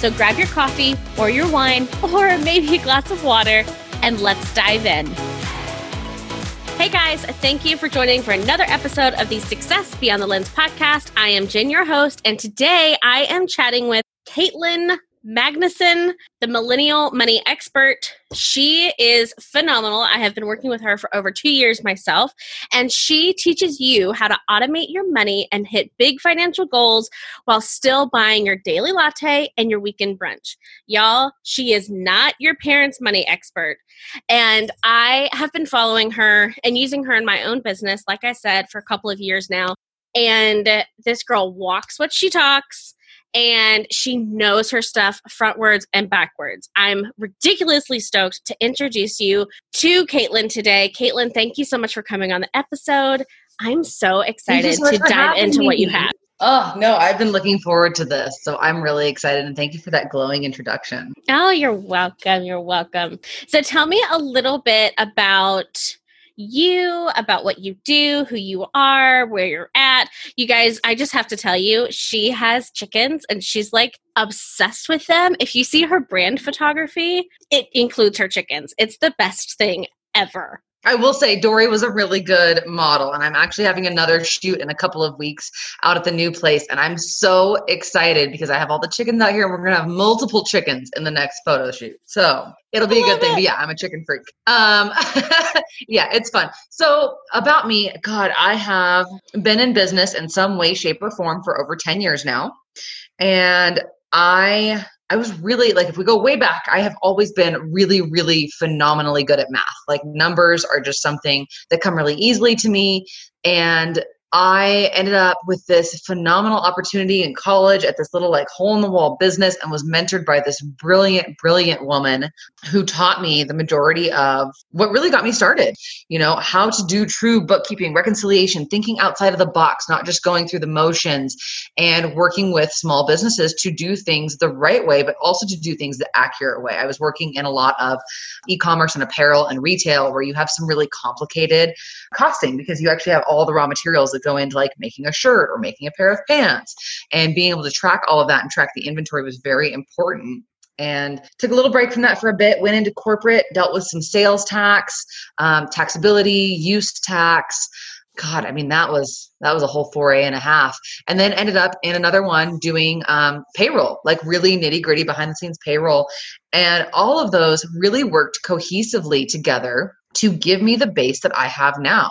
So grab your coffee or your wine or maybe a glass of water and let's dive in. Hey guys, thank you for joining for another episode of the Success Beyond the Lens podcast. I am Jen, your host, and today I am chatting with Katelyn Magnuson, the millennial money expert. She is phenomenal. I have been working with her for over two years myself, and she teaches you how to automate your money and hit big financial goals while still buying your daily latte and your weekend brunch. Y'all, she is not your parents' money expert. And I have been following her and using her in my own business, like I said, for a couple of years now. And this girl walks what she talks and she knows her stuff frontwards and backwards. I'm ridiculously stoked to introduce you to Katelyn today. Katelyn, thank you so much for coming on the episode. I'm so excited so to dive into me. what you have. Oh, no, I've been looking forward to this. So I'm really excited and thank you for that glowing introduction. Oh, you're welcome. You're welcome. So tell me a little bit about you, about what you do, who you are, where you're at. You guys, I just have to tell you, she has chickens and she's like obsessed with them. If you see her brand photography, it includes her chickens. It's the best thing ever. I will say Dory was a really good model, and I'm actually having another shoot in a couple of weeks out at the new place. And I'm so excited because I have all the chickens out here, and we're gonna have multiple chickens in the next photo shoot. So it'll be a good thing. But yeah, I'm a chicken freak. Um, yeah, it's fun. So about me, God, I have been in business in some way, shape, or form for over 10 years now. And I I was really like, if we go way back, I have always been really, really phenomenally good at math. Like, numbers are just something that come really easily to me. And I ended up with this phenomenal opportunity in college at this little like hole in the wall business and was mentored by this brilliant, brilliant woman who taught me the majority of what really got me started. You know, how to do true bookkeeping, reconciliation, thinking outside of the box, not just going through the motions and working with small businesses to do things the right way, but also to do things the accurate way. I was working in a lot of e commerce and apparel and retail where you have some really complicated costing because you actually have all the raw materials go into like making a shirt or making a pair of pants. And being able to track all of that and track the inventory was very important. And took a little break from that for a bit went into corporate dealt with some sales tax um, taxability use tax. God i mean that was that was a whole foray and a half. And then ended up in another one doing um, payroll like really nitty gritty behind the scenes payroll. And all of those really worked cohesively together to give me the base that I have now.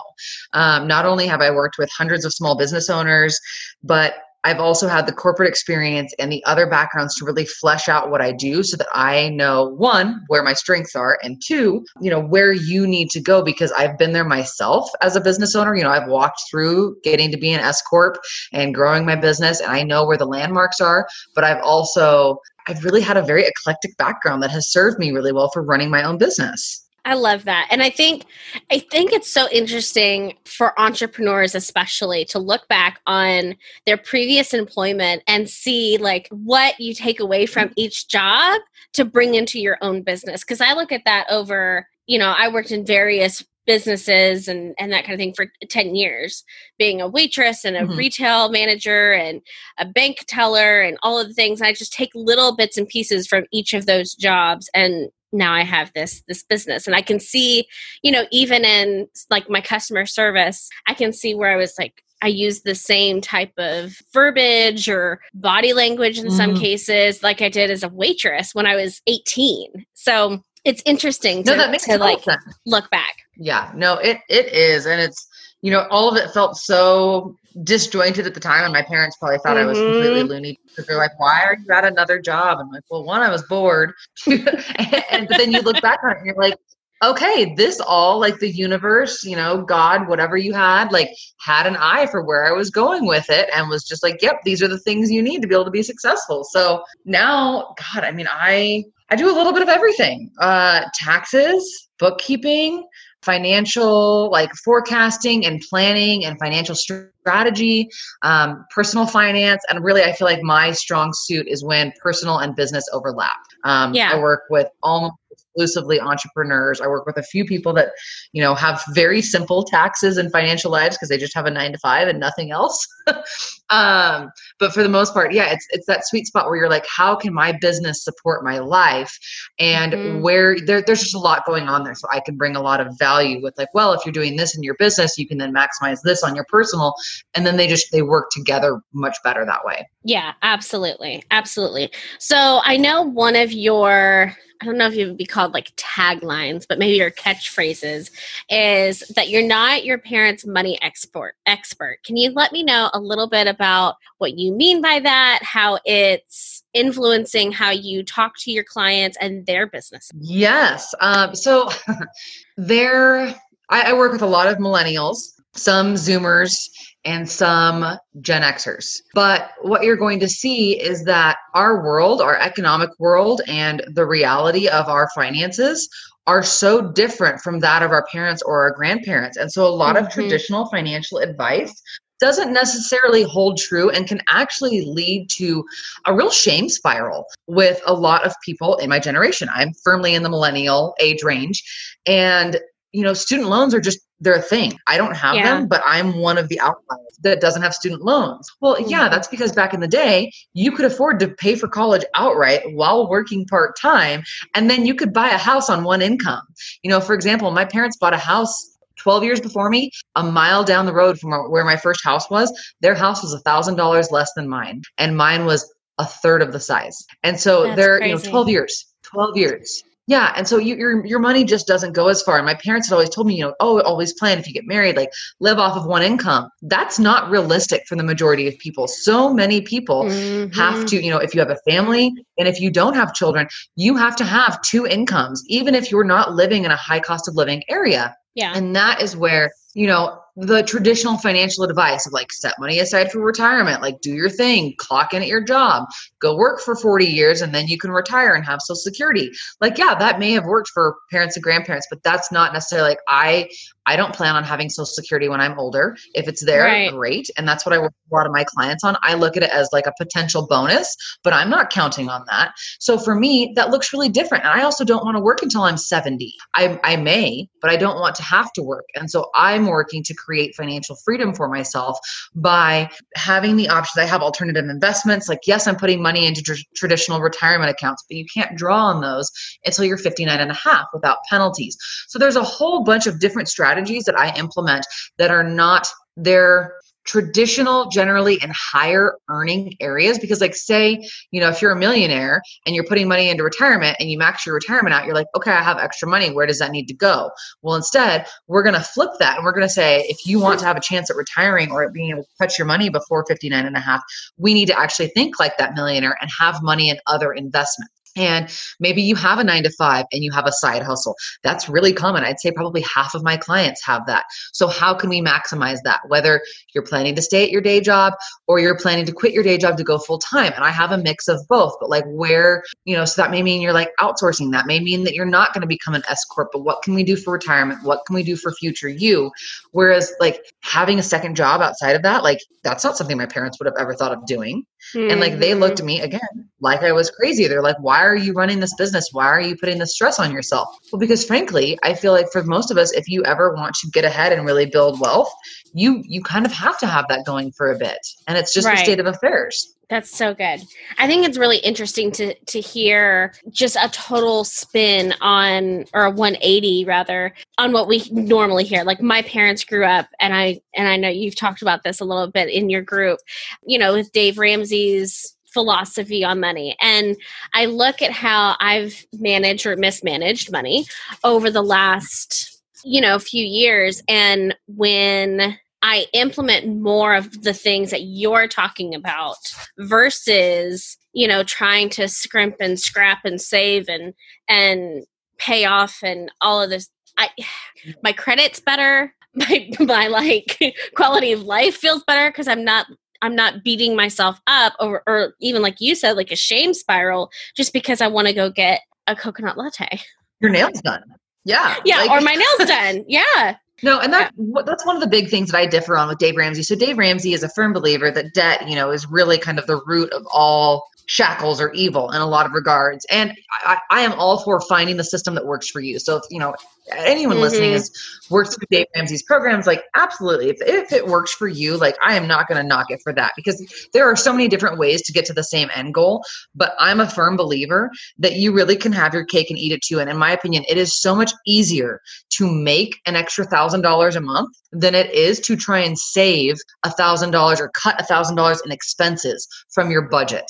Um, not only have I worked with hundreds of small business owners, but I've also had the corporate experience and the other backgrounds to really flesh out what I do so that I know one, where my strengths are, and two, you know, where you need to go because I've been there myself as a business owner. You know, I've walked through getting to be an S Corp and growing my business, and I know where the landmarks are, but I've also I've really had a very eclectic background that has served me really well for running my own business. I love that. And I think I think it's so interesting for entrepreneurs especially to look back on their previous employment and see like what you take away from each job to bring into your own business because I look at that over, you know, I worked in various businesses and and that kind of thing for 10 years being a waitress and a mm-hmm. retail manager and a bank teller and all of the things i just take little bits and pieces from each of those jobs and now I have this this business and I can see, you know, even in like my customer service, I can see where I was like I use the same type of verbiage or body language in mm. some cases like I did as a waitress when I was 18. So it's interesting to, no, that makes to like sense. look back. Yeah, no, it it is and it's you know, all of it felt so disjointed at the time, and my parents probably thought mm-hmm. I was completely mm-hmm. loony because they're like, "Why are you at another job?" I'm like, "Well, one, I was bored, and, and but then you look back on it, and you're like." okay, this all like the universe, you know, God, whatever you had, like had an eye for where I was going with it and was just like, yep, these are the things you need to be able to be successful. So now, God, I mean, I I do a little bit of everything uh, taxes, bookkeeping, financial like forecasting and planning and financial strategy um, personal finance and really i feel like my strong suit is when personal and business overlap um, yeah. i work with almost exclusively entrepreneurs. I work with a few people that, you know, have very simple taxes and financial lives because they just have a nine to five and nothing else. um, but for the most part, yeah, it's it's that sweet spot where you're like, how can my business support my life? And mm-hmm. where there, there's just a lot going on there. So I can bring a lot of value with like, well, if you're doing this in your business, you can then maximize this on your personal. And then they just they work together much better that way. Yeah, absolutely. Absolutely. So I know one of your I don't know if it would be called like taglines, but maybe your catchphrases is that you're not your parents' money export expert. Can you let me know a little bit about what you mean by that, how it's influencing how you talk to your clients and their business? Yes. Um, so there, I, I work with a lot of millennials, some Zoomers, and some Gen Xers. But what you're going to see is that our world, our economic world, and the reality of our finances are so different from that of our parents or our grandparents. And so a lot mm-hmm. of traditional financial advice doesn't necessarily hold true and can actually lead to a real shame spiral with a lot of people in my generation. I'm firmly in the millennial age range. And you know, student loans are just they're a thing. I don't have yeah. them, but I'm one of the outliers that doesn't have student loans. Well, mm-hmm. yeah, that's because back in the day, you could afford to pay for college outright while working part time, and then you could buy a house on one income. You know, for example, my parents bought a house 12 years before me, a mile down the road from where my first house was. Their house was a $1,000 less than mine, and mine was a third of the size. And so That's they're, crazy. you know, 12 years, 12 years. Yeah, and so you, your your money just doesn't go as far. And my parents had always told me, you know, oh, always plan if you get married, like live off of one income. That's not realistic for the majority of people. So many people mm-hmm. have to, you know, if you have a family and if you don't have children, you have to have two incomes, even if you're not living in a high cost of living area. Yeah. And that is where, you know, the traditional financial advice of like set money aside for retirement, like do your thing, clock in at your job, go work for 40 years and then you can retire and have social security. Like yeah, that may have worked for parents and grandparents, but that's not necessarily like I I don't plan on having social security when I'm older. If it's there, right. great. And that's what I work with a lot of my clients on. I look at it as like a potential bonus, but I'm not counting on that. So for me, that looks really different. And I also don't want to work until I'm 70. I, I may, but I don't want to have to work. And so I'm working to create financial freedom for myself by having the options. I have alternative investments. Like, yes, I'm putting money into tr- traditional retirement accounts, but you can't draw on those until you're 59 and a half without penalties. So there's a whole bunch of different strategies that I implement that are not there traditional generally in higher earning areas? Because like say you know if you're a millionaire and you're putting money into retirement and you max your retirement out you're like okay i have extra money. Where does that need to go? Well instead we're going to flip that and we're going to say if you want to have a chance at retiring or at being able to touch your money before 59 and a half we need to actually think like that millionaire and have money in other investments and maybe you have a nine to five and you have a side hustle. That's really common. I'd say probably half of my clients have that. So, how can we maximize that? Whether you're planning to stay at your day job or you're planning to quit your day job to go full time. And I have a mix of both, but like where, you know, so that may mean you're like outsourcing. That may mean that you're not going to become an S Corp, but what can we do for retirement? What can we do for future you? Whereas, like having a second job outside of that, like that's not something my parents would have ever thought of doing. Mm-hmm. And like they looked at me again like I was crazy. They're like, why are you running this business? Why are you putting this stress on yourself? Well, because frankly, I feel like for most of us, if you ever want to get ahead and really build wealth, you you kind of have to have that going for a bit. And it's just right. the state of affairs. That's so good. I think it's really interesting to to hear just a total spin on or a 180 rather on what we normally hear. Like my parents grew up and I and I know you've talked about this a little bit in your group, you know, with Dave Ramsey's philosophy on money. And I look at how I've managed or mismanaged money over the last, you know, a few years and when I implement more of the things that you're talking about versus, you know, trying to scrimp and scrap and save and and pay off and all of this. I my credit's better. My my like quality of life feels better because I'm not I'm not beating myself up or or even like you said, like a shame spiral just because I want to go get a coconut latte. Your nails done. Yeah. Yeah, like, or my nails done. Yeah. No, and that that's one of the big things that I differ on with Dave Ramsey. So Dave Ramsey is a firm believer that debt, you know, is really kind of the root of all shackles are evil in a lot of regards. And I, I, am all for finding the system that works for you. So if you know anyone mm-hmm. listening has worked through Dave Ramsey's programs, like absolutely, if, if it works for you, like I am not going to knock it for that because there are so many different ways to get to the same end goal. But I'm a firm believer that you really can have your cake and eat it too. And in my opinion, it is so much easier to make an extra thousand dollars a month than it is to try and save a thousand dollars or cut a thousand dollars in expenses from your budget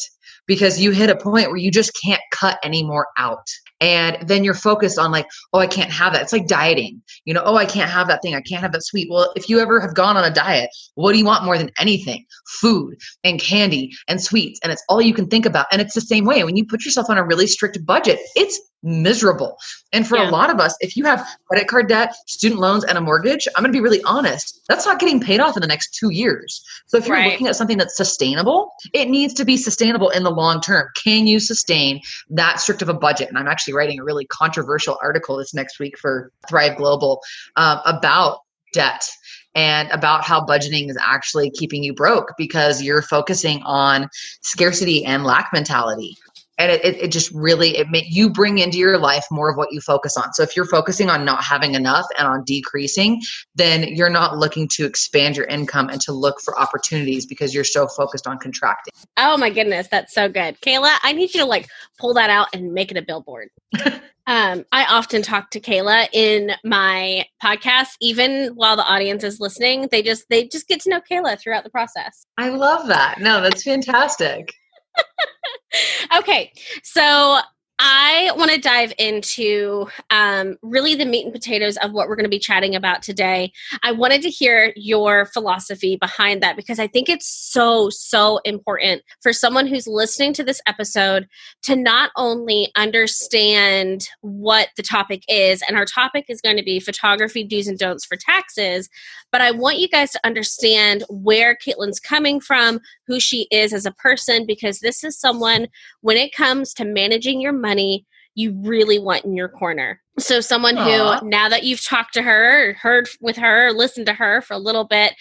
because you hit a point where you just can't cut any more out. And then you're focused on like, oh, I can't have that. It's like dieting. You know, oh, I can't have that thing. I can't have that sweet. Well, if you ever have gone on a diet, what do you want more than anything? Food and candy and sweets. And it's all you can think about. And it's the same way. When you put yourself on a really strict budget, it's miserable. And for yeah. a lot of us, if you have credit card debt, student loans, and a mortgage, I'm going to be really honest, that's not getting paid off in the next two years. So if you're right. looking at something that's sustainable, it needs to be sustainable in the long term. Can you sustain that strict of a budget? And I'm actually writing a really controversial article this next week for Thrive Global um, about debt and about how budgeting is actually keeping you broke because you're focusing on scarcity and lack mentality and it, it, just really it may, you bring into your life more of what you focus on. So if you're focusing on not having enough and on decreasing then you're not looking to expand your income and to look for opportunities because you're so focused on contracting. Oh my goodness that's so good. Kayla i need you to like pull that out and make it a billboard. Um, i often talk to kayla in my podcast even while the audience is listening they just they just get to know kayla throughout the process. I love that. No that's fantastic okay, so I want to dive into um, really the meat and potatoes of what we're going to be chatting about today. I wanted to hear your philosophy behind that because I think it's so, so important for someone who's listening to this episode to not only understand what the topic is, and our topic is going to be photography do's and don'ts for taxes, but I want you guys to understand where Katelyn's coming from, who she is as a person, because this is someone, when it comes to managing your money, you really want in your corner. So, someone Aww. who, now that you've talked to her, heard with her, listened to her for a little bit,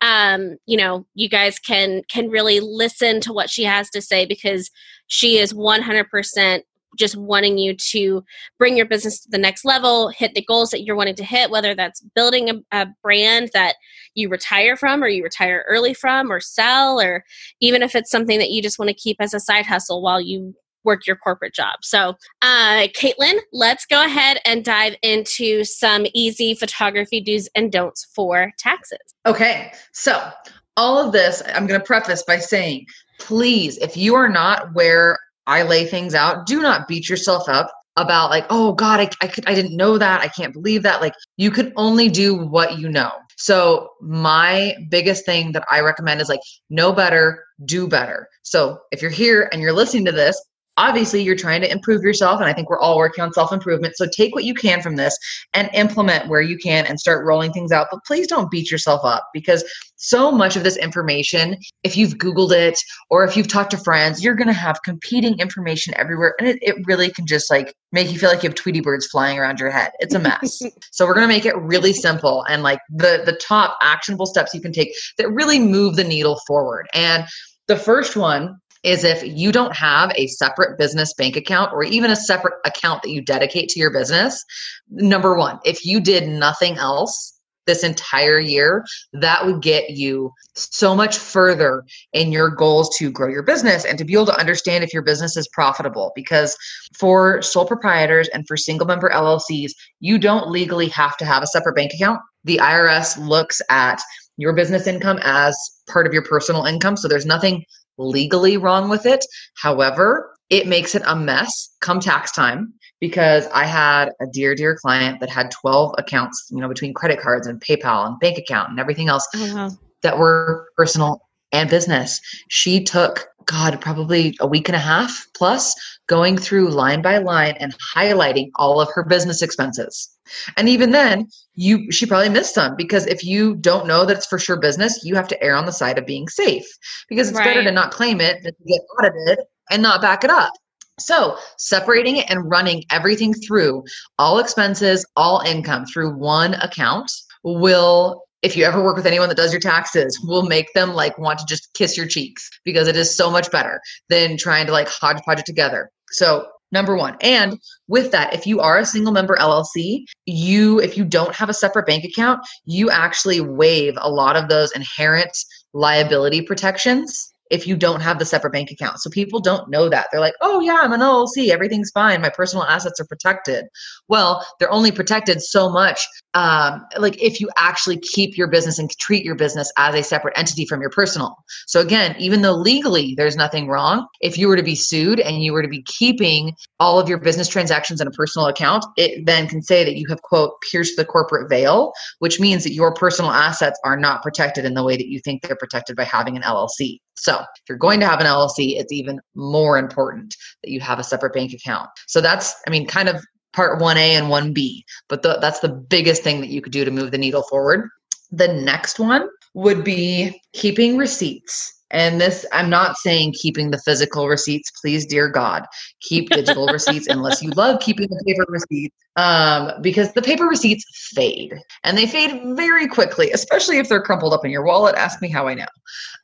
um, you know, you guys can can really listen to what she has to say because she is 100% just wanting you to bring your business to the next level, hit the goals that you're wanting to hit, whether that's building a, a, brand that you retire from or you retire early from or sell, or even if it's something that you just want to keep as a side hustle while you work your corporate job. So, uh, Katelyn, let's go ahead and dive into some easy photography do's and don'ts for taxes. Okay. So, all of this, I'm going to preface by saying, please, if you are not where I lay things out. Do not beat yourself up about like, oh God, I, I, could, I didn't know that. I can't believe that. Like you can only do what you know. So my biggest thing that I recommend is like, know better, do better. So if you're here and you're listening to this, obviously you're trying to improve yourself and i think we're all working on self-improvement so take what you can from this and implement where you can and start rolling things out but please don't beat yourself up because so much of this information if you've googled it or if you've talked to friends you're going to have competing information everywhere and it, it really can just like make you feel like you have tweety birds flying around your head. It's a mess. So we're going to make it really simple and like the the top actionable steps you can take that really move the needle forward. And the first one is if you don't have a separate business bank account or even a separate account that you dedicate to your business, number one, if you did nothing else this entire year, that would get you so much further in your goals to grow your business and to be able to understand if your business is profitable. Because for sole proprietors and for single member LLCs, you don't legally have to have a separate bank account. The IRS looks at your business income as part of your personal income. So there's nothing legally wrong with it. However, it makes it a mess come tax time because I had a dear, dear client that had 12 accounts, you know, between credit cards and PayPal and bank account and everything else uh-huh. that were personal and business. She took, God, probably a week and a half plus going through line by line and highlighting all of her business expenses. And even then, you she probably missed some because if you don't know that it's for sure business, you have to err on the side of being safe because it's right. better to not claim it than to get audited and not back it up. So, separating it and running everything through all expenses, all income through one account will if you ever work with anyone that does your taxes, will make them like want to just kiss your cheeks because it is so much better than trying to like hodgepodge it together. So number one and with that if you are a single member llc you if you don't have a separate bank account you actually waive a lot of those inherent liability protections if you don't have the separate bank account. So people don't know that. They're like, oh, yeah, I'm an LLC. Everything's fine. My personal assets are protected. Well, they're only protected so much. Um, like if you actually keep your business and treat your business as a separate entity from your personal. So again, even though legally there's nothing wrong, if you were to be sued and you were to be keeping all of your business transactions in a personal account, it then can say that you have, quote, pierced the corporate veil, which means that your personal assets are not protected in the way that you think they're protected by having an LLC. So if you're going to have an LLC, it's even more important that you have a separate bank account. So that's, I mean, kind of part 1A and 1B, but the, that's the biggest thing that you could do to move the needle forward. The next one would be keeping receipts. And this, I'm not saying keeping the physical receipts. Please, dear God, keep digital receipts unless you love keeping the paper receipts, um, because the paper receipts fade and they fade very quickly, especially if they're crumpled up in your wallet. Ask me how I know.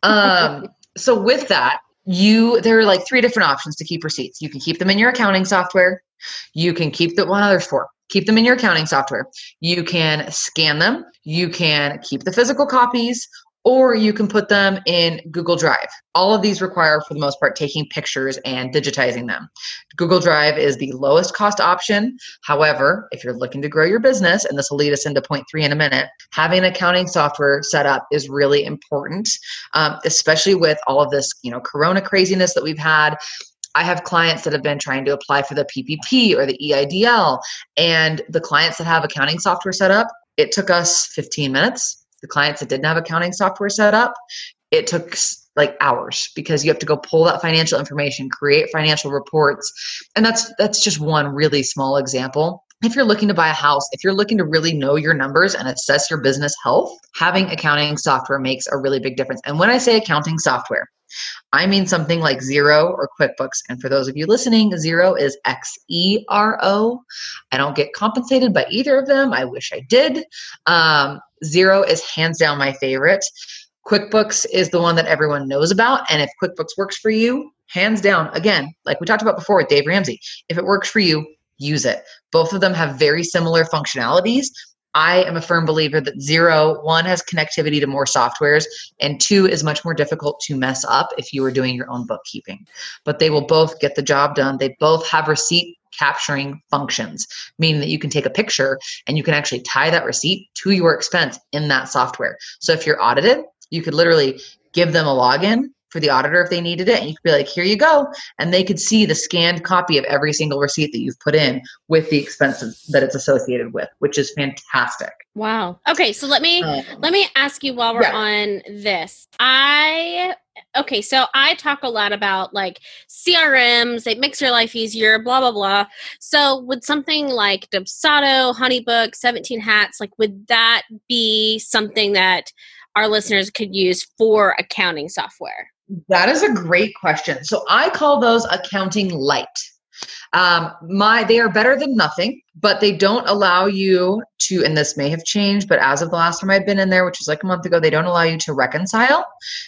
Um, so with that, you there are like three different options to keep receipts. You can keep them in your accounting software. You can keep the one there's four. Keep them in your accounting software. You can scan them. You can keep the physical copies, or you can put them in Google Drive. All of these require, for the most part, taking pictures and digitizing them. Google Drive is the lowest cost option. However, if you're looking to grow your business, and this will lead us into point three in a minute, having accounting software set up is really important, um, especially with all of this, you know, Corona craziness that we've had. I have clients that have been trying to apply for the PPP or the EIDL, and the clients that have accounting software set up, it took us 15 minutes the clients that didn't have accounting software set up, it took like hours because you have to go pull that financial information, create financial reports. And that's that's just one really small example. If you're looking to buy a house, if you're looking to really know your numbers and assess your business health, having accounting software makes a really big difference. And when I say accounting software, I mean something like Xero or QuickBooks. And for those of you listening, Xero is X E R O. I don't get compensated by either of them. I wish I did. Um, Xero is hands down my favorite. QuickBooks is the one that everyone knows about. And if QuickBooks works for you, hands down, again, like we talked about before with Dave Ramsey, if it works for you, use it. Both of them have very similar functionalities. I am a firm believer that Xero, one, has connectivity to more softwares, and two, is much more difficult to mess up if you are doing your own bookkeeping. But they will both get the job done. They both have receipt capturing functions, meaning that you can take a picture and you can actually tie that receipt to your expense in that software. So if you're audited, you could literally give them a login for the auditor if they needed it. And you could be like, here you go. And they could see the scanned copy of every single receipt that you've put in with the expenses that it's associated with, which is fantastic. Wow. Okay, so let me um, let me ask you while we're yeah. on this. I okay, so I talk a lot about like CRMs, they makes your life easier, blah blah blah. So would something like Dubsado, Honeybook, 17 Hats, like would that be something that our listeners could use for accounting software? That is a great question. So I call those accounting light. Um, my they are better than nothing, but they don't allow you to. And this may have changed, but as of the last time I've been in there, which was like a month ago, they don't allow you to reconcile,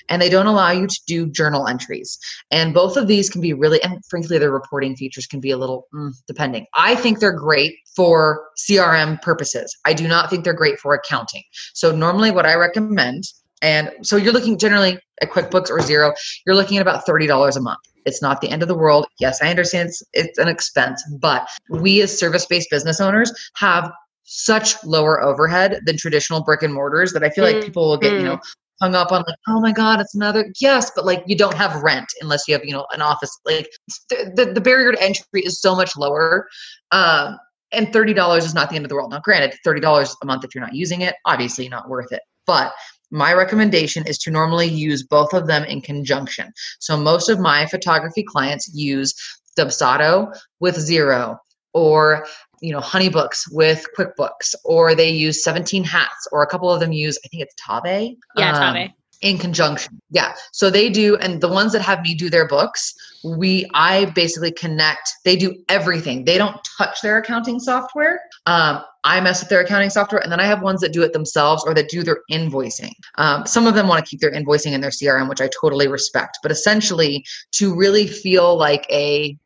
and they don't allow you to do journal entries. And both of these can be really, and frankly, their reporting features can be a little mm, depending. I think they're great for CRM purposes. I do not think they're great for accounting. So normally, what I recommend and so you're looking generally at QuickBooks or Xero, you're looking at about $30 a month. It's not the end of the world. Yes, I understand it's, it's an expense, but we as service based business owners have such lower overhead than traditional brick and mortars that I feel mm, like people will get, mm. you know, hung up on like, oh my God, it's another, yes, but like you don't have rent unless you have, you know, an office. Like the, the, the barrier to entry is so much lower. Um, and $30 is not the end of the world. Now, granted, $30 a month if you're not using it, obviously not worth it. But my recommendation is to normally use both of them in conjunction. So most of my photography clients use Dubsado with Xero or you know honeybooks with quickbooks or they use 17 hats or a couple of them use i think it's tave yeah um, tave in conjunction. Yeah. So they do and the ones that have me do their books we i basically connect they do everything. They don't touch their accounting software. Um, i mess with their accounting software and then i have ones that do it themselves or that do their invoicing. Um, some of them want to keep their invoicing in their crm which i totally respect but essentially to really feel like a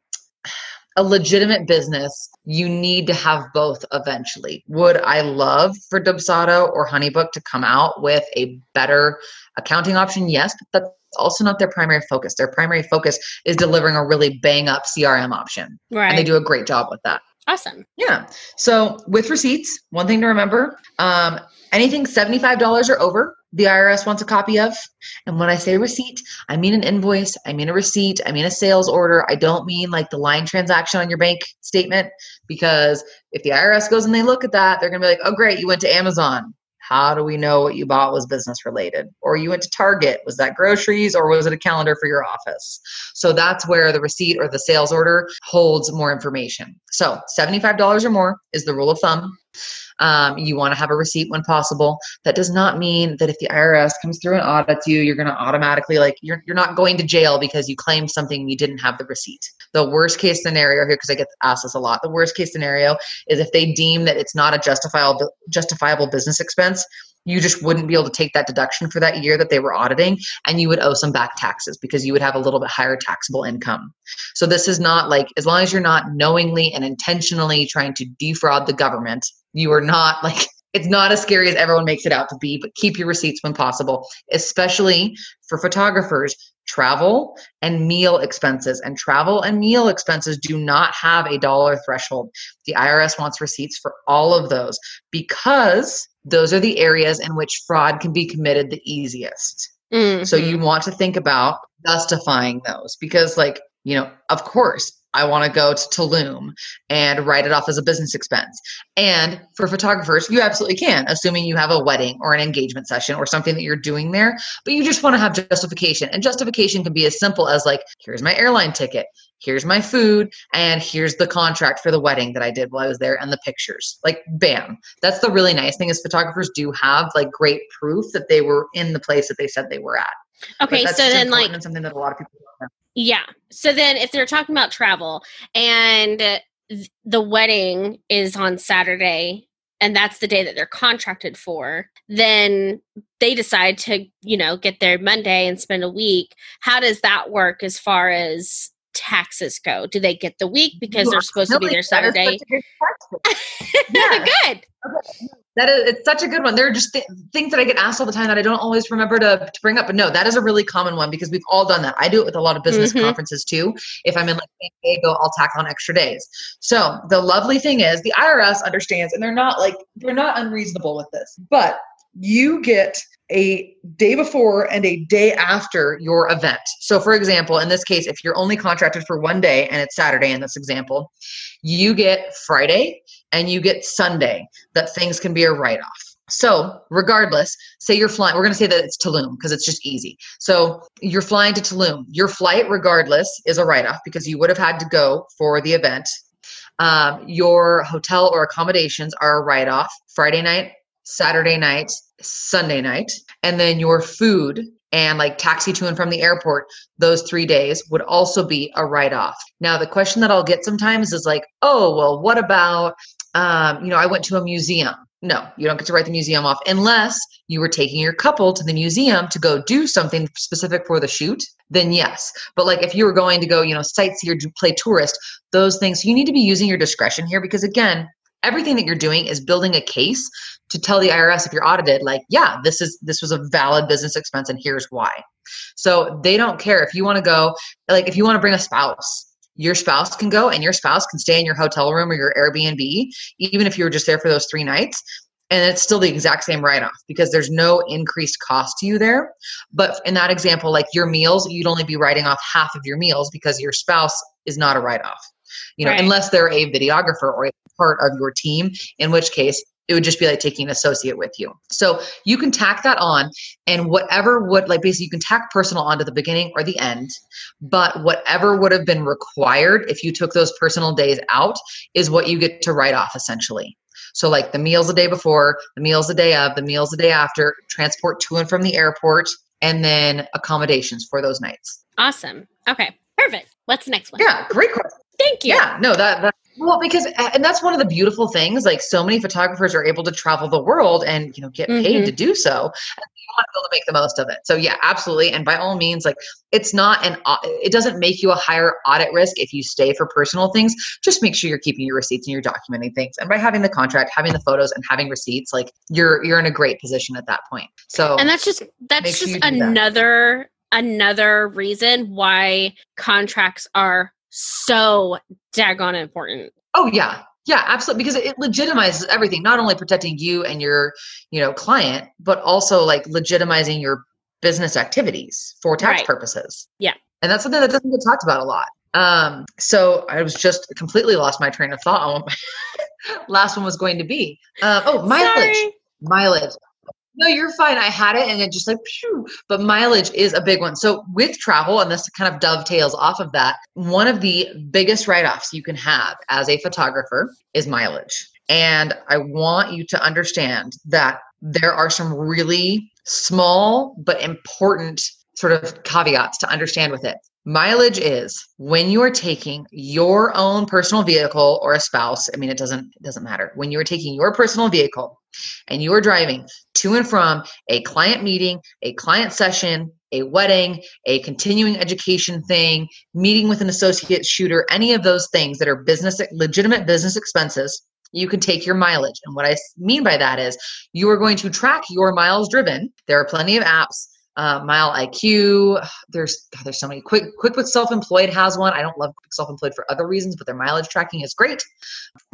a legitimate business, you need to have both eventually. Would I love for Dubsado or Honeybook to come out with a better accounting option? Yes, but that's also not their primary focus. Their primary focus is delivering a really bang up CRM option. Right. And they do a great job with that. Awesome. Yeah. So with receipts, one thing to remember um, anything $75 or over, the IRS wants a copy of. And when I say receipt, I mean an invoice, I mean a receipt, I mean a sales order. I don't mean like the line transaction on your bank statement because if the IRS goes and they look at that, they're going to be like, oh, great, you went to Amazon. How do we know what you bought was business related? Or you went to Target. Was that groceries or was it a calendar for your office? So that's where the receipt or the sales order holds more information. So $75 or more is the rule of thumb. Um, you want to have a receipt when possible. That does not mean that if the IRS comes through and audits you, you're going to automatically like you're you're not going to jail because you claimed something you didn't have the receipt. The worst case scenario here, because I get asked this a lot, the worst case scenario is if they deem that it's not a justifiable justifiable business expense you just wouldn't be able to take that deduction for that year that they were auditing and you would owe some back taxes because you would have a little bit higher taxable income. So this is not like as long as you're not knowingly and intentionally trying to defraud the government, you are not like it's not as scary as everyone makes it out to be, but keep your receipts when possible, especially for photographers. Travel and meal expenses, and travel and meal expenses do not have a dollar threshold. The IRS wants receipts for all of those because those are the areas in which fraud can be committed the easiest. Mm-hmm. So you want to think about justifying those because, like, you know, of course, I want to go to Tulum and write it off as a business expense. And for photographers, you absolutely can, assuming you have a wedding or an engagement session or something that you're doing there, but you just want to have justification. And justification can be as simple as like, here's my airline ticket, here's my food, and here's the contract for the wedding that I did while I was there and the pictures. Like, bam. That's the really nice thing is photographers do have like great proof that they were in the place that they said they were at. Okay, so then like something that a lot of people yeah. So then if they're talking about travel and the wedding is on Saturday and that's the day that they're contracted for, then they decide to, you know, get there Monday and spend a week. How does that work as far as taxes go? Do they get the week because they're supposed to be there Saturday? yeah. Good. Okay. That is, it's such a good one. There are just th- things that I get asked all the time that I don't always remember to, to bring up. But no, that is a really common one because we've all done that. I do it with a lot of business mm-hmm. conferences too. If I'm in like San Diego, I'll tack on extra days. So the lovely thing is the IRS understands, and they're not like they're not unreasonable with this. But you get a day before and a day after your event. So, for example, in this case, if you're only contracted for one day and it's Saturday in this example, you get Friday and you get Sunday that things can be a write off. So, regardless, say you're flying, we're going to say that it's Tulum because it's just easy. So, you're flying to Tulum. Your flight, regardless, is a write off because you would have had to go for the event. Um, your hotel or accommodations are a write off Friday night, Saturday night, Sunday night. And then your food and like taxi to and from the airport those three days would also be a write off. Now, the question that I'll get sometimes is like, oh, well, what about, um, you know, I went to a museum. No, you don't get to write the museum off unless you were taking your couple to the museum to go do something specific for the shoot. Then yes, but like if you were going to go, you know, sightsee or play tourist, those things you need to be using your discretion here because again, everything that you're doing is building a case to tell the IRS if you're audited like yeah this is this was a valid business expense and here's why so they don't care if you want to go like if you want to bring a spouse your spouse can go and your spouse can stay in your hotel room or your Airbnb even if you were just there for those 3 nights and it's still the exact same write off because there's no increased cost to you there. But in that example, like your meals, you'd only be writing off half of your meals because your spouse is not a write off you know, right. unless they're a videographer or a part of your team, in which case it would just be like taking an associate with you. So you can tack that on and whatever would like basically you can tack personal onto the beginning or the end, but whatever would have been required if you took those personal days out is what you get to write off essentially. So like the meals the day before, the meals the day of, the meals the day after, transport to and from the airport, and then accommodations for those nights. Awesome. Okay. Perfect. What's the next one? Yeah, great question. Thank you. Yeah, no, that, that well, because and that's one of the beautiful things. Like so many photographers are able to travel the world and you know get paid Mhm. to do so. And you want to be able to make the most of it. So yeah, absolutely. And by all means, like it's not an it doesn't make you a higher audit risk if you stay for personal things. Just make sure you're keeping your receipts and you're documenting things. And by having the contract, having the photos, and having receipts, like you're you're in a great position at that point. So And that's just that's just you do that. another another reason why contracts are so daggone important. Oh yeah. Yeah, absolutely. Because it legitimizes everything, not only protecting you and your, you know, client, but also like legitimizing your business activities for tax Right. purposes. Yeah. And that's something that doesn't get talked about a lot. Um, so I was just completely lost my train of thought on what my last one was going to be. Um, oh, mileage. Sorry. Mileage. No, you're fine. I had it and it just like, phew. but mileage is a big one. So with travel, and this kind of dovetails off of that, one of the biggest write offs you can have as a photographer is mileage. And I want you to understand that there are some really small but important sort of caveats to understand with it. Mileage is when you are taking your own personal vehicle or a spouse, I mean it doesn't it doesn't matter. When you are taking your personal vehicle and you are driving to and from a client meeting, a client session, a wedding, a continuing education thing, meeting with an associate shooter, any of those things that are business legitimate business expenses, you can take your mileage. And what I mean by that is you are going to track your miles driven. There are plenty of apps. Uh, Mile IQ. There's God, there's so many. Quick QuickBooks Self-Employed has one. I don't love Self-Employed for other reasons, but their mileage tracking is great.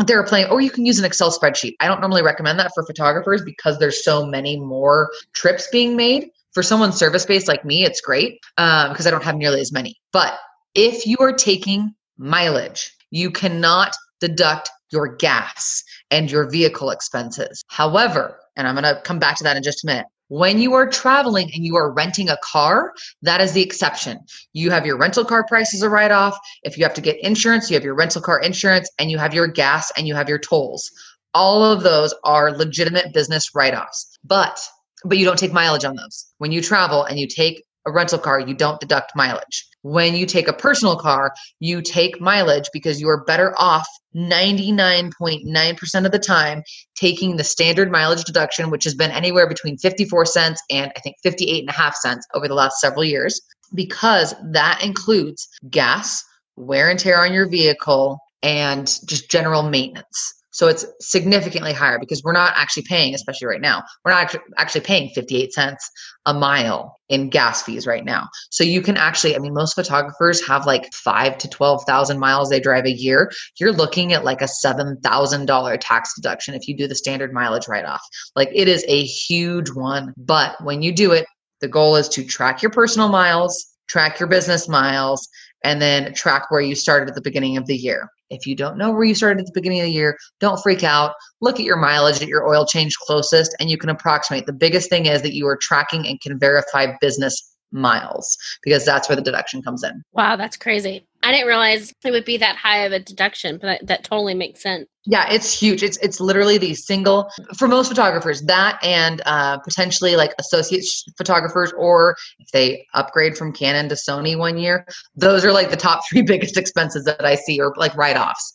Are plenty, or you can use an Excel spreadsheet. I don't normally recommend that for photographers because there's so many more trips being made. For someone service-based like me, it's great um, because I don't have nearly as many. But if you are taking mileage, you cannot deduct your gas and your vehicle expenses. However, and I'm going to come back to that in just a minute. When you are traveling and you are renting a car, that is the exception. You have your rental car price as a write off. If you have to get insurance, you have your rental car insurance and you have your gas and you have your tolls. All of those are legitimate business write offs. But but you don't take mileage on those. When you travel and you take a rental car, you don't deduct mileage. When you take a personal car, you take mileage because you are better off 99.9% of the time taking the standard mileage deduction, which has been anywhere between 54 cents and I think 58 and a half cents over the last several years, because that includes gas, wear and tear on your vehicle, and just general maintenance. So it's significantly higher because we're not actually paying, especially right now, we're not actually paying 58 cents a mile in gas fees right now. So you can actually, I mean, most photographers have like five to 12,000 miles they drive a year. You're looking at like a $7,000 tax deduction if you do the standard mileage write off. Like it is a huge one. But when you do it, the goal is to track your personal miles, track your business miles, and then track where you started at the beginning of the year. If you don't know where you started at the beginning of the year, don't freak out. Look at your mileage at your oil change closest and you can approximate. The biggest thing is that you are tracking and can verify business miles because that's where the deduction comes in. Wow, that's crazy. I didn't realize it would be that high of a deduction, but that, that totally makes sense. Yeah, it's huge. It's it's literally the single for most photographers that and uh, potentially like associate photographers or if they upgrade from Canon to Sony one year, those are like the top three biggest expenses that I see or like write offs,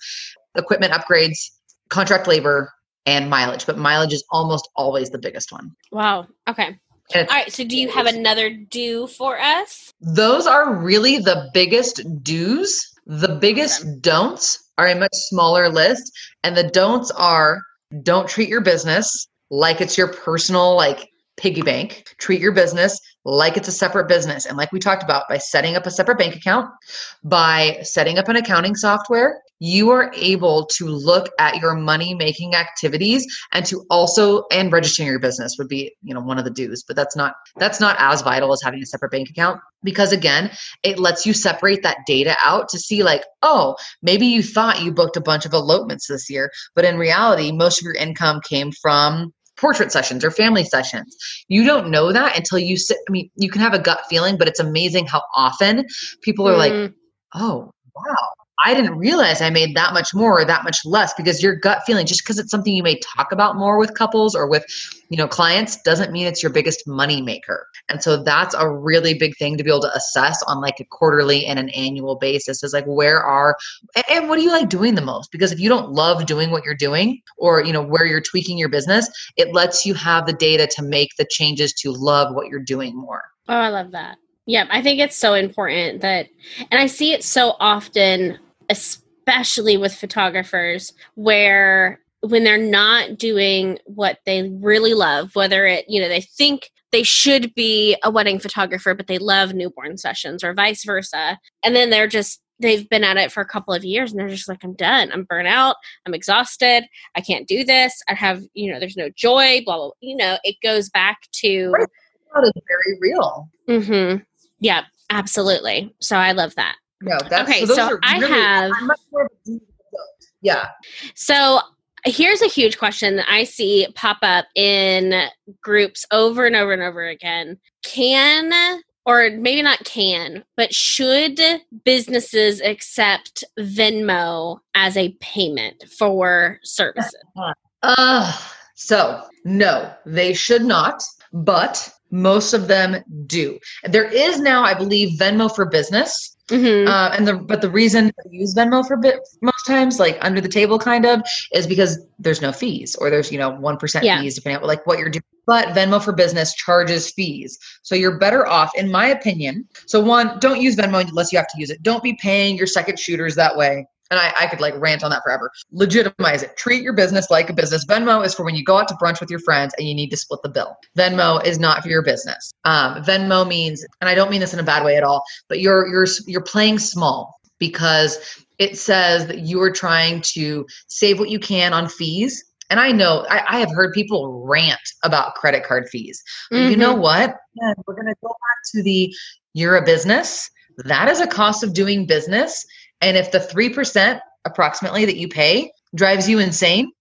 equipment upgrades, contract labor, and mileage. But mileage is almost always the biggest one. Wow. Okay. All right. So, do you have another do for us? those are really the biggest do's. The biggest don'ts are a much smaller list. And the don'ts are don't treat your business like it's your personal like piggy bank. Treat your business like it's a separate business. And like we talked about, by setting up a separate bank account, by setting up an accounting software, you are able to look at your money making activities and to also and registering your business would be you know one of the do's but that's not that's not as vital as having a separate bank account. Because again it lets you separate that data out to see like oh maybe you thought you booked a bunch of elopements this year but in reality most of your income came from portrait sessions or family sessions. You don't know that until you sit i mean you can have a gut feeling but it's amazing how often people are like Mm, oh wow I didn't realize I made that much more or that much less because your gut feeling, just because it's something you may talk about more with couples or with, you know, clients, doesn't mean it's your biggest money maker. And so that's a really big thing to be able to assess on like a quarterly and an annual basis is like where are and what do you like doing the most? Because if you don't love doing what you're doing or, you know, where you're tweaking your business, it lets you have the data to make the changes to love what you're doing more. Oh, I love that. Yeah, I think it's so important that, and I see it so often especially with photographers where when they're not doing what they really love whether it you know they think they should be a wedding photographer but they love newborn sessions or vice versa and then they're just they've been at it for a couple of years and they're just like i'm done. I'm burnt out. I'm exhausted. I can't do this. I have you know there's no joy blah blah, you know it goes back to that is very real. Mm-hmm. Yeah absolutely. So i love that no, that's okay. So, so I really, have. Yeah. So here's a huge question that I see pop up in groups over and over and over again. Can or maybe not can, but should businesses accept Venmo as a payment for services? Uh, so, no, they should not, but most of them do. There is now, I believe, Venmo for Business. Mm-hmm. Uh, and the but the reason I use Venmo for bit most times, like under the table, kind of, is because there's no fees or there's you know one yeah. fees depending on like what you're doing. But Venmo for Business charges fees, so you're better off, in my opinion. So one, don't use Venmo unless you have to use it. Don't be paying your second shooters that way and I, I could like rant on that forever. Legitimize it. Treat your business like a business. Venmo is for when you go out to brunch with your friends and you need to split the bill. Venmo is not for your business. Um, Venmo means, and I don't mean this in a bad way at all, but you're you're you're playing small because it says that you are trying to save what you can on fees. And I know I, I have heard people rant about credit card fees. Mm-hmm. You know mm-hmm. what? Yeah, we're going to go back to the you're a business. That is a cost of doing business and if the 3% approximately that you pay drives you insane,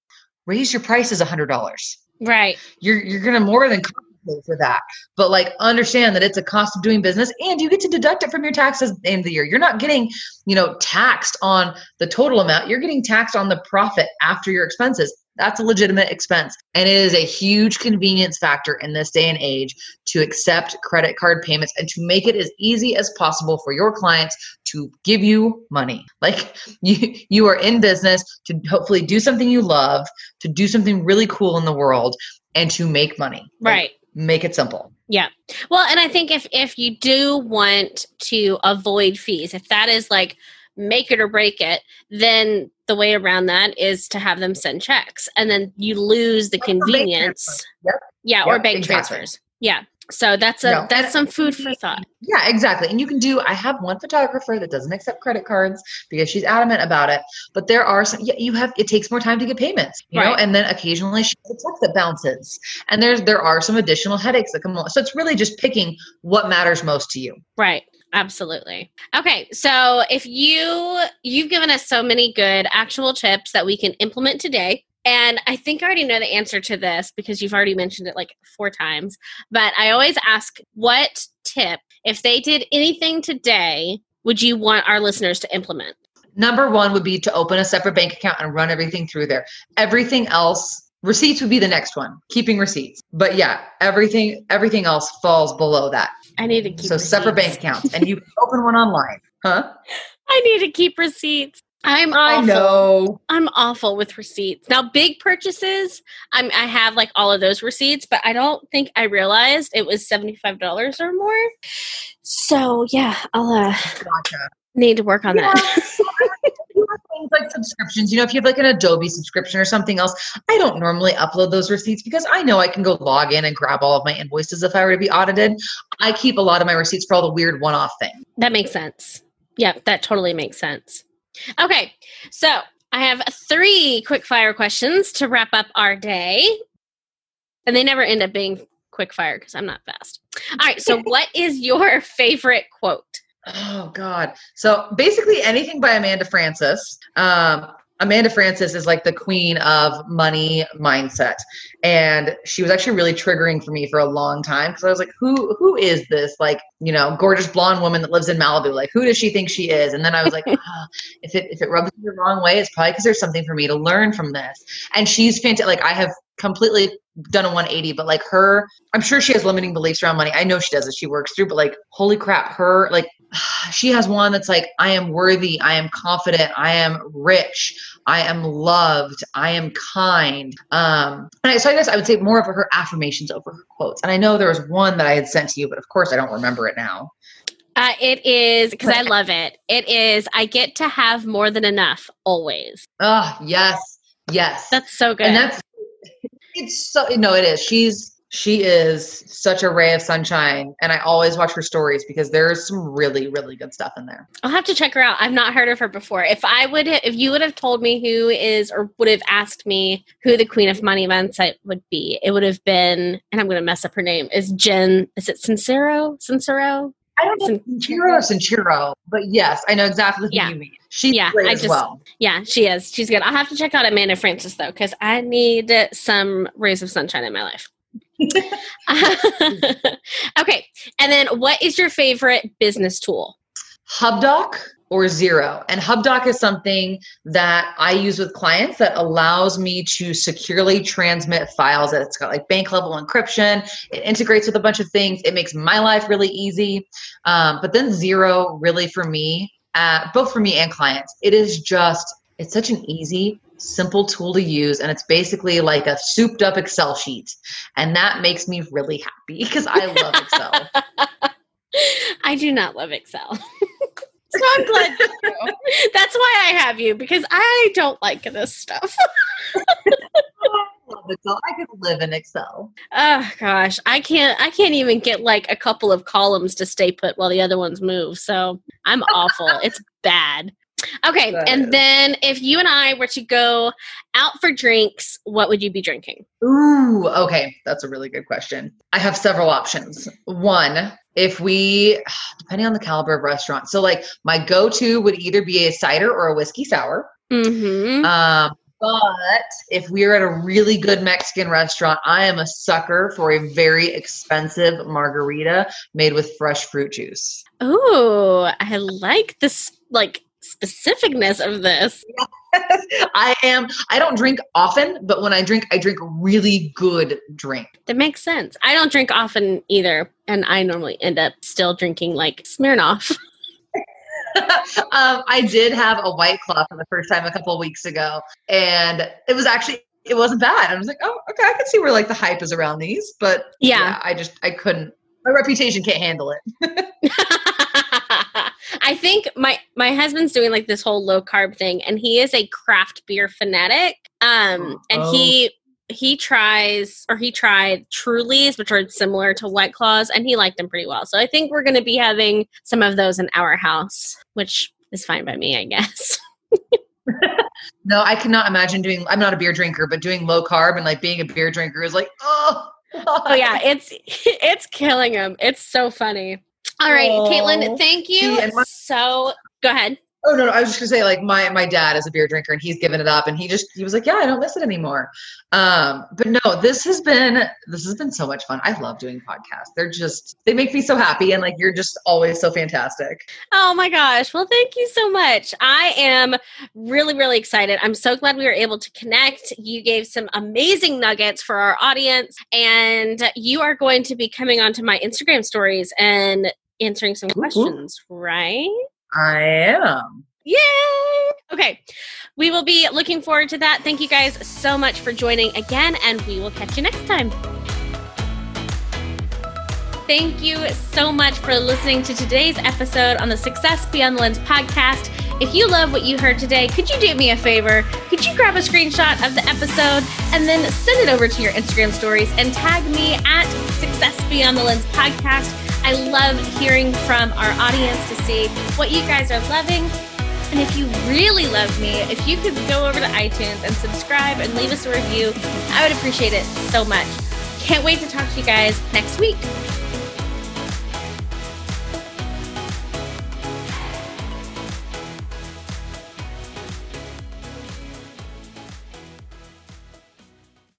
raise your prices $100. Right. You're you're going to more than compensate for that. But like understand that it's a cost of doing business and you get to deduct it from your taxes at the end of the year. You're not getting, you know, taxed on the total amount. You're getting taxed on the profit after your expenses. That's a legitimate expense. And it is a huge convenience factor in this day and age to accept credit card payments and to make it as easy as possible for your clients to give you money. Like you you are in business to hopefully do something you love, to do something really cool in the world and to make money. Right. Like, make it simple. Yeah. Well, and I think if if you do want to avoid fees, if that is like make it or break it, then the way around that is to have them send checks and then you lose the convenience. Yep. Yeah, yep, or bank exactly. transfers. Yeah. So that's a no, that's some food for thought. Yeah, exactly. And you can do I have one photographer that doesn't accept credit cards because she's adamant about it, but there are some yeah, you have it takes more time to get payments, you right. know, and then occasionally she has a check that bounces. And there's there are some additional headaches that come along. So it's really just picking what matters most to you. Right. Absolutely. Okay, so if you you've given us so many good actual tips that we can implement today, and I think I already know the answer to this because you've already mentioned it like four times, but I always ask what tip if they did anything today would you want our listeners to implement? Number 1 would be to open a separate bank account and run everything through there. Everything else receipts would be the next one keeping receipts but yeah everything everything else falls below that I need to keep so receipts. separate bank accounts, and you can open one online, huh? I need to keep receipts. I'm I awful. know. I'm awful with receipts. Now, big purchases, I'm I have like all of those receipts, but I don't think I realized it was seventy five dollars or more. So yeah, I'll uh, gotcha. need to work on yeah. that. things like subscriptions. You know, if you have like an Adobe subscription or something else, I don't normally upload those receipts because I know I can go log in and grab all of my invoices if I were to be audited. I keep a lot of my receipts for all the weird one off things. That makes sense. Yeah, that totally makes sense. Okay, so I have three quick fire questions to wrap up our day. And they never end up being quick fire because I'm not fast. All right, so what is your favorite quote? Oh God. So basically anything by Amanda Francis. Um, Amanda Francis is like the queen of money mindset. And she was actually really triggering for me for a long time because I was like, who who is this like, you know, gorgeous blonde woman that lives in Malibu? Like, who does she think she is? And then I was like, ah, if it if it rubs me the wrong way, it's probably because there's something for me to learn from this. And she's fantastic. Like I have completely done a 180 but like her i'm sure she has limiting beliefs around money i know she does as she works through but like holy crap her like she has one that's like i am worthy i am confident i am rich i am loved i am kind um and I, so i guess i would say more of her affirmations over her quotes and i know there was one that i had sent to you but of course i don't remember it now uh, it is because I love it. It is I get to have more than enough always. Oh yes, yes. That's so good. And that's it's so no, it is. She's she is such a ray of sunshine and i always watch her stories because there's some really really good stuff in there. I'll have to check her out. I've not heard of her before. If i would if you would have told me who is or would have asked me who the queen of money mindset would be it would have been and i'm going to mess up her name is jen is it sincero? Sincero I don't know Sincero Sincero, but yes, I know exactly who yeah. you mean. She's yeah, great I as just, well. Yeah, she is. She's good. I'll have to check out Amanda Francis though, because I need some rays of sunshine in my life. okay, and then what is your favorite business tool? HubDoc or Xero. And HubDoc is something that I use with clients that allows me to securely transmit files. It's got like bank level encryption. It integrates with a bunch of things. It makes my life really easy. Um, but then Xero, really for me, uh, both for me and clients, it is just it's such an easy simple tool to use and it's basically like a souped up excel sheet and that makes me really happy because i love excel i do not love excel So I'm glad. That's why I have you because I don't like this stuff. I could live in Excel. Oh gosh, I can't. I can't even get like a couple of columns to stay put while the other ones move. So I'm awful. it's bad. Okay, that and then if you and I were to go out for drinks, what would you be drinking? Ooh, okay, that's a really good question. I have several options. One, if we, depending on the caliber of restaurant, so like my go-to would either be a cider or a whiskey sour. Mm-hmm. Um, but if we're at a really good Mexican restaurant, I am a sucker for a very expensive margarita made with fresh fruit juice. Oh, I like this like specificness of this. I am I don't drink often, but when I drink, I drink really good drink. That makes sense. I don't drink often either, and I normally end up still drinking like Smirnoff. um, I did have a white claw for the first time a couple weeks ago, and it was actually it wasn't bad. I was like, oh, okay, I can see where like the hype is around these, but yeah, yeah I just I couldn't. My reputation can't handle it. I think my my husband's doing like this whole low carb thing, and he is a craft beer fanatic. Um, and oh. he he tries or he tried Trulies, which are similar to White Claws, and he liked them pretty well. So I think we're going to be having some of those in our house, which is fine by me, I guess. no, I cannot imagine doing. I'm not a beer drinker, but doing low carb and like being a beer drinker is like, oh. oh yeah, it's it's killing him. It's so funny. All right, oh. Katelyn, thank you. My- so go ahead. Oh no, no, I was just gonna say like my my dad is a beer drinker and he's given it up and he just he was like, Yeah, I don't miss it anymore. Um, but no, this has been this has been so much fun. I love doing podcasts. They're just they make me so happy and like you're just always so fantastic. Oh my gosh. Well, thank you so much. I am really, really excited. I'm so glad we were able to connect. You gave some amazing nuggets for our audience, and you are going to be coming onto my Instagram stories and answering some questions, right? I am. Yay! Okay, we will be looking forward to that. Thank you guys so much for joining again, and we will catch you next time. Thank you so much for listening to today's episode on the Success Beyond the Lens podcast. If you love what you heard today, could you do me a favor? Could you grab a screenshot of the episode and then send it over to your Instagram stories and tag me at Success Beyond the Lens podcast? I love hearing from our audience to see what you guys are loving. And if you really love me, if you could go over to iTunes and subscribe and leave us a review, I would appreciate it so much. Can't wait to talk to you guys next week.